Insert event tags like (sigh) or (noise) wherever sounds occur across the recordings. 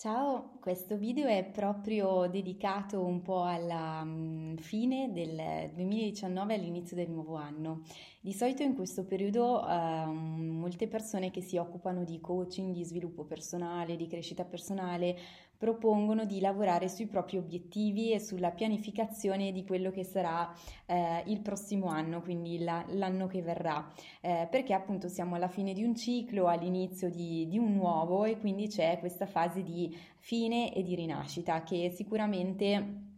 Ciao, questo video è proprio dedicato un po' alla mm, fine del 2019 all'inizio del nuovo anno. Di solito in questo periodo eh, molte persone che si occupano di coaching, di sviluppo personale, di crescita personale, propongono di lavorare sui propri obiettivi e sulla pianificazione di quello che sarà eh, il prossimo anno, quindi la, l'anno che verrà, eh, perché appunto siamo alla fine di un ciclo, all'inizio di, di un nuovo e quindi c'è questa fase di fine e di rinascita che sicuramente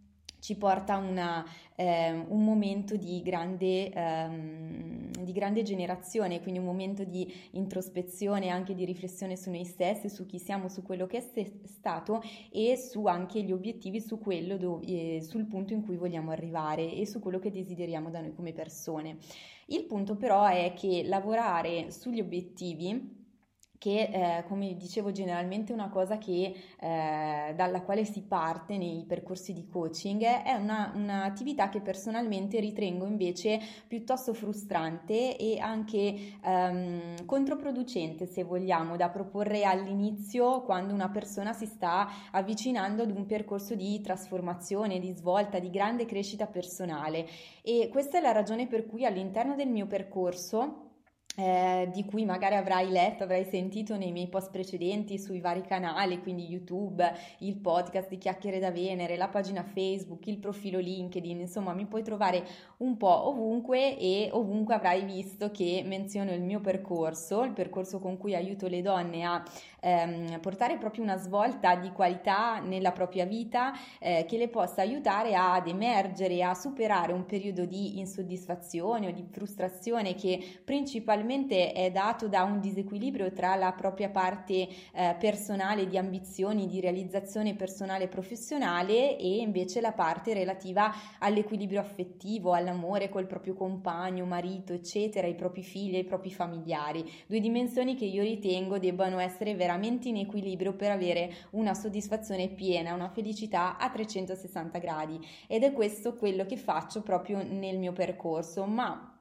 ci porta a eh, un momento di grande, ehm, di grande generazione, quindi un momento di introspezione, anche di riflessione su noi stessi, su chi siamo, su quello che è stato e su anche gli obiettivi, su quello dove, eh, sul punto in cui vogliamo arrivare e su quello che desideriamo da noi come persone. Il punto però è che lavorare sugli obiettivi che eh, come dicevo generalmente una cosa che, eh, dalla quale si parte nei percorsi di coaching è una, un'attività che personalmente ritengo invece piuttosto frustrante e anche ehm, controproducente se vogliamo da proporre all'inizio quando una persona si sta avvicinando ad un percorso di trasformazione, di svolta, di grande crescita personale. E questa è la ragione per cui all'interno del mio percorso eh, di cui magari avrai letto, avrai sentito nei miei post precedenti sui vari canali, quindi YouTube, il podcast di Chiacchiere da Venere, la pagina Facebook, il profilo LinkedIn, insomma mi puoi trovare un po' ovunque e ovunque avrai visto che menziono il mio percorso, il percorso con cui aiuto le donne a ehm, portare proprio una svolta di qualità nella propria vita eh, che le possa aiutare ad emergere, a superare un periodo di insoddisfazione o di frustrazione che principalmente è dato da un disequilibrio tra la propria parte eh, personale di ambizioni, di realizzazione personale e professionale e invece la parte relativa all'equilibrio affettivo, all'amore col proprio compagno, marito, eccetera, i propri figli e i propri familiari. Due dimensioni che io ritengo debbano essere veramente in equilibrio per avere una soddisfazione piena, una felicità a 360 gradi. Ed è questo quello che faccio proprio nel mio percorso, ma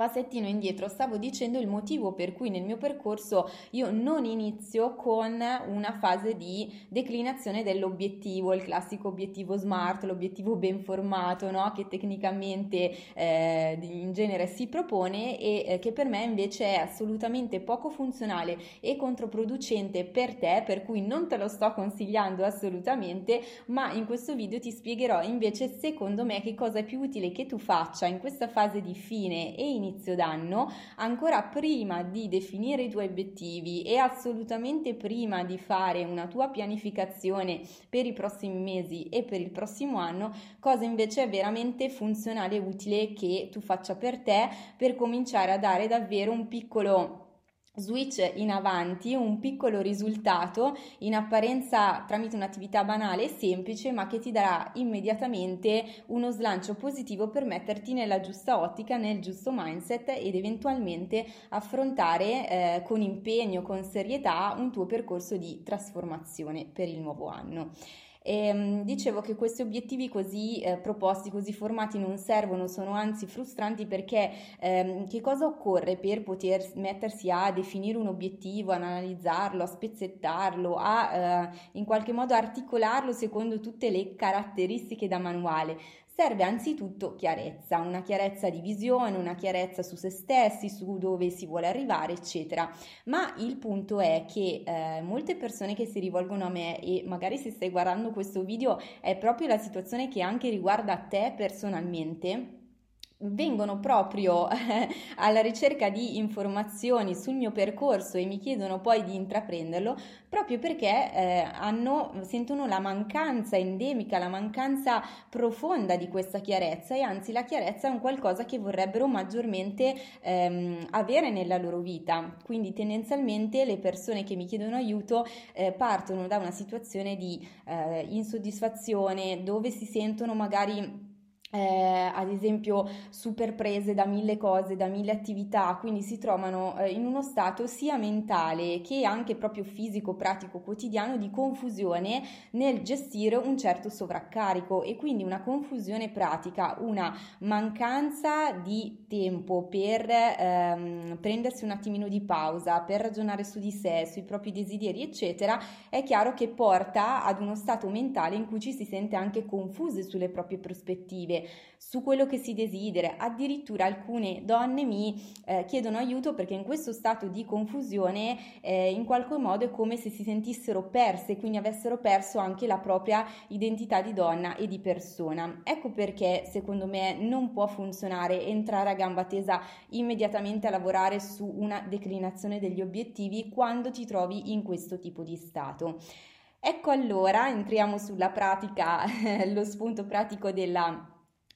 passettino indietro, stavo dicendo il motivo per cui nel mio percorso io non inizio con una fase di declinazione dell'obiettivo, il classico obiettivo smart, l'obiettivo ben formato, no? che tecnicamente eh, in genere si propone e eh, che per me invece è assolutamente poco funzionale e controproducente per te, per cui non te lo sto consigliando assolutamente, ma in questo video ti spiegherò invece secondo me che cosa è più utile che tu faccia in questa fase di fine e inizio inizio d'anno, ancora prima di definire i tuoi obiettivi e assolutamente prima di fare una tua pianificazione per i prossimi mesi e per il prossimo anno, cosa invece è veramente funzionale e utile che tu faccia per te per cominciare a dare davvero un piccolo switch in avanti, un piccolo risultato in apparenza tramite un'attività banale e semplice, ma che ti darà immediatamente uno slancio positivo per metterti nella giusta ottica, nel giusto mindset ed eventualmente affrontare eh, con impegno, con serietà un tuo percorso di trasformazione per il nuovo anno. E, ehm, dicevo che questi obiettivi così eh, proposti, così formati non servono, sono anzi frustranti perché ehm, che cosa occorre per poter mettersi a definire un obiettivo, ad analizzarlo, a spezzettarlo, a eh, in qualche modo articolarlo secondo tutte le caratteristiche da manuale? Serve anzitutto chiarezza, una chiarezza di visione, una chiarezza su se stessi, su dove si vuole arrivare, eccetera. Ma il punto è che eh, molte persone che si rivolgono a me e magari se stai guardando questo video è proprio la situazione che anche riguarda te personalmente vengono proprio (laughs) eh, alla ricerca di informazioni sul mio percorso e mi chiedono poi di intraprenderlo proprio perché eh, hanno, sentono la mancanza endemica, la mancanza profonda di questa chiarezza e anzi la chiarezza è un qualcosa che vorrebbero maggiormente ehm, avere nella loro vita. Quindi tendenzialmente le persone che mi chiedono aiuto eh, partono da una situazione di eh, insoddisfazione dove si sentono magari eh, ad esempio super prese da mille cose, da mille attività, quindi si trovano eh, in uno stato sia mentale che anche proprio fisico, pratico, quotidiano di confusione nel gestire un certo sovraccarico. E quindi una confusione pratica, una mancanza di tempo per ehm, prendersi un attimino di pausa, per ragionare su di sé, sui propri desideri, eccetera, è chiaro che porta ad uno stato mentale in cui ci si sente anche confusi sulle proprie prospettive su quello che si desidera. Addirittura alcune donne mi eh, chiedono aiuto perché in questo stato di confusione eh, in qualche modo è come se si sentissero perse, quindi avessero perso anche la propria identità di donna e di persona. Ecco perché secondo me non può funzionare entrare a gamba tesa immediatamente a lavorare su una declinazione degli obiettivi quando ti trovi in questo tipo di stato. Ecco allora, entriamo sulla pratica, (laughs) lo spunto pratico della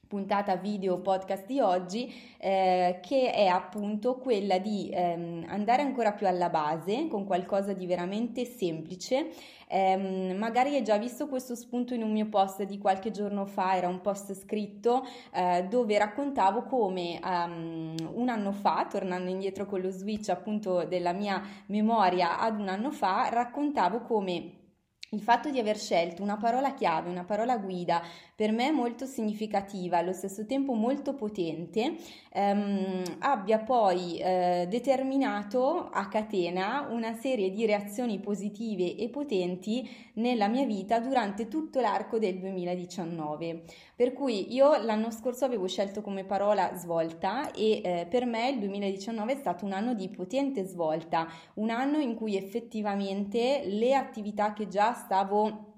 puntata video podcast di oggi eh, che è appunto quella di ehm, andare ancora più alla base con qualcosa di veramente semplice. Eh, magari hai già visto questo spunto in un mio post di qualche giorno fa era un post scritto eh, dove raccontavo come um, un anno fa tornando indietro con lo switch appunto della mia memoria ad un anno fa raccontavo come il fatto di aver scelto una parola chiave, una parola guida, per me molto significativa, allo stesso tempo molto potente, ehm, abbia poi eh, determinato a catena una serie di reazioni positive e potenti nella mia vita durante tutto l'arco del 2019. Per cui io l'anno scorso avevo scelto come parola svolta e eh, per me il 2019 è stato un anno di potente svolta, un anno in cui effettivamente le attività che già stavo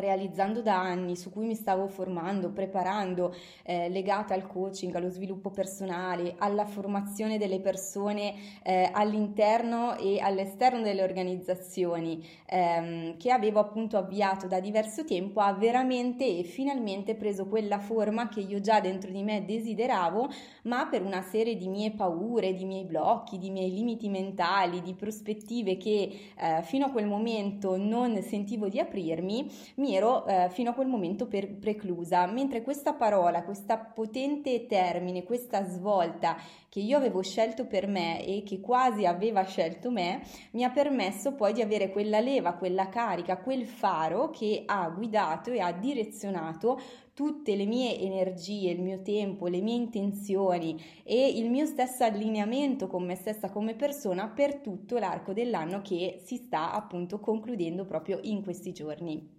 realizzando da anni, su cui mi stavo formando, preparando, eh, legata al coaching, allo sviluppo personale, alla formazione delle persone eh, all'interno e all'esterno delle organizzazioni ehm, che avevo appunto avviato da diverso tempo, ha veramente e finalmente preso quella forma che io già dentro di me desideravo, ma per una serie di mie paure, di miei blocchi, di miei limiti mentali, di prospettive che eh, fino a quel momento non sentivo di aprirmi, mi mi ero eh, fino a quel momento per, preclusa, mentre questa parola, questa potente termine, questa svolta che io avevo scelto per me e che quasi aveva scelto me, mi ha permesso poi di avere quella leva, quella carica, quel faro che ha guidato e ha direzionato tutte le mie energie, il mio tempo, le mie intenzioni e il mio stesso allineamento con me stessa come persona per tutto l'arco dell'anno che si sta appunto concludendo proprio in questi giorni.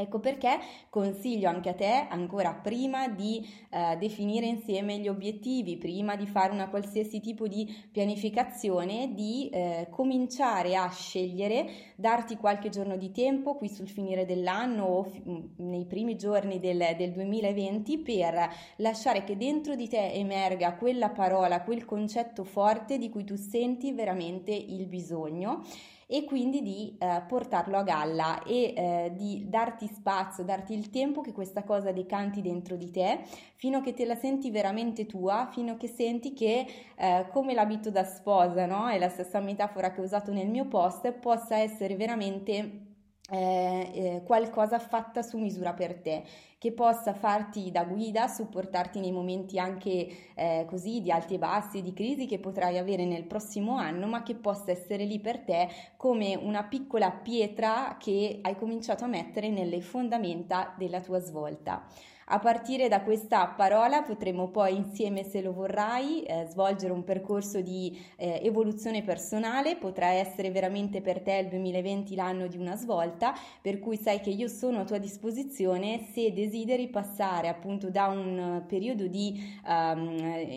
Ecco perché consiglio anche a te, ancora prima di eh, definire insieme gli obiettivi, prima di fare una qualsiasi tipo di pianificazione, di eh, cominciare a scegliere, darti qualche giorno di tempo qui sul finire dell'anno o fi- mm, nei primi giorni del, del 2020 per lasciare che dentro di te emerga quella parola, quel concetto forte di cui tu senti veramente il bisogno e quindi di eh, portarlo a galla e eh, di darti spazio, darti il tempo che questa cosa decanti dentro di te fino a che te la senti veramente tua, fino a che senti che eh, come l'abito da sposa, no? È la stessa metafora che ho usato nel mio post, possa essere veramente eh, eh, qualcosa fatta su misura per te, che possa farti da guida, supportarti nei momenti anche eh, così di alti e bassi, di crisi che potrai avere nel prossimo anno, ma che possa essere lì per te come una piccola pietra che hai cominciato a mettere nelle fondamenta della tua svolta. A partire da questa parola potremo poi insieme, se lo vorrai, eh, svolgere un percorso di eh, evoluzione personale, potrà essere veramente per te il 2020 l'anno di una svolta, per cui sai che io sono a tua disposizione se desideri passare appunto da un periodo di um,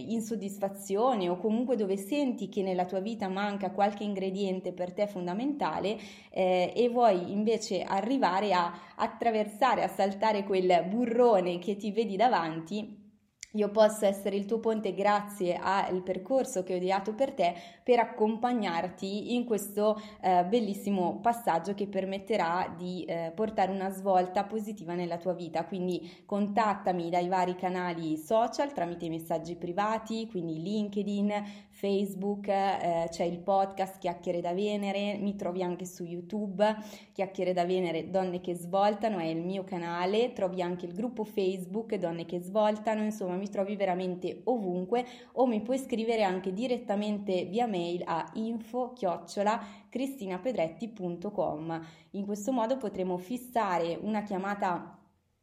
insoddisfazione o comunque dove senti che nella tua vita manca qualche ingrediente per te fondamentale eh, e vuoi invece arrivare a attraversare, a saltare quel burrone che ti vedi davanti io posso essere il tuo ponte grazie al percorso che ho ideato per te per accompagnarti in questo eh, bellissimo passaggio che permetterà di eh, portare una svolta positiva nella tua vita. Quindi contattami dai vari canali social tramite messaggi privati, quindi LinkedIn, Facebook, eh, c'è il podcast Chiacchiere da Venere, mi trovi anche su YouTube, Chiacchiere da Venere Donne che svoltano, è il mio canale, trovi anche il gruppo Facebook Donne che svoltano, insomma mi trovi veramente ovunque o mi puoi scrivere anche direttamente via mail a info cristinapedretti.com. In questo modo potremo fissare una chiamata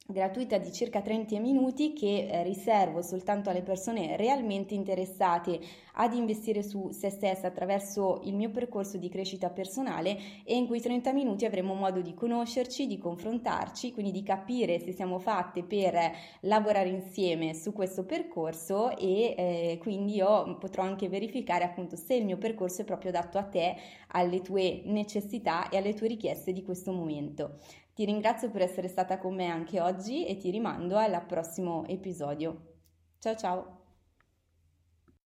gratuita di circa 30 minuti che eh, riservo soltanto alle persone realmente interessate ad investire su se stessa attraverso il mio percorso di crescita personale e in cui 30 minuti avremo modo di conoscerci, di confrontarci, quindi di capire se siamo fatte per lavorare insieme su questo percorso e eh, quindi io potrò anche verificare appunto se il mio percorso è proprio adatto a te, alle tue necessità e alle tue richieste di questo momento. Ti ringrazio per essere stata con me anche oggi e ti rimando al prossimo episodio. Ciao ciao!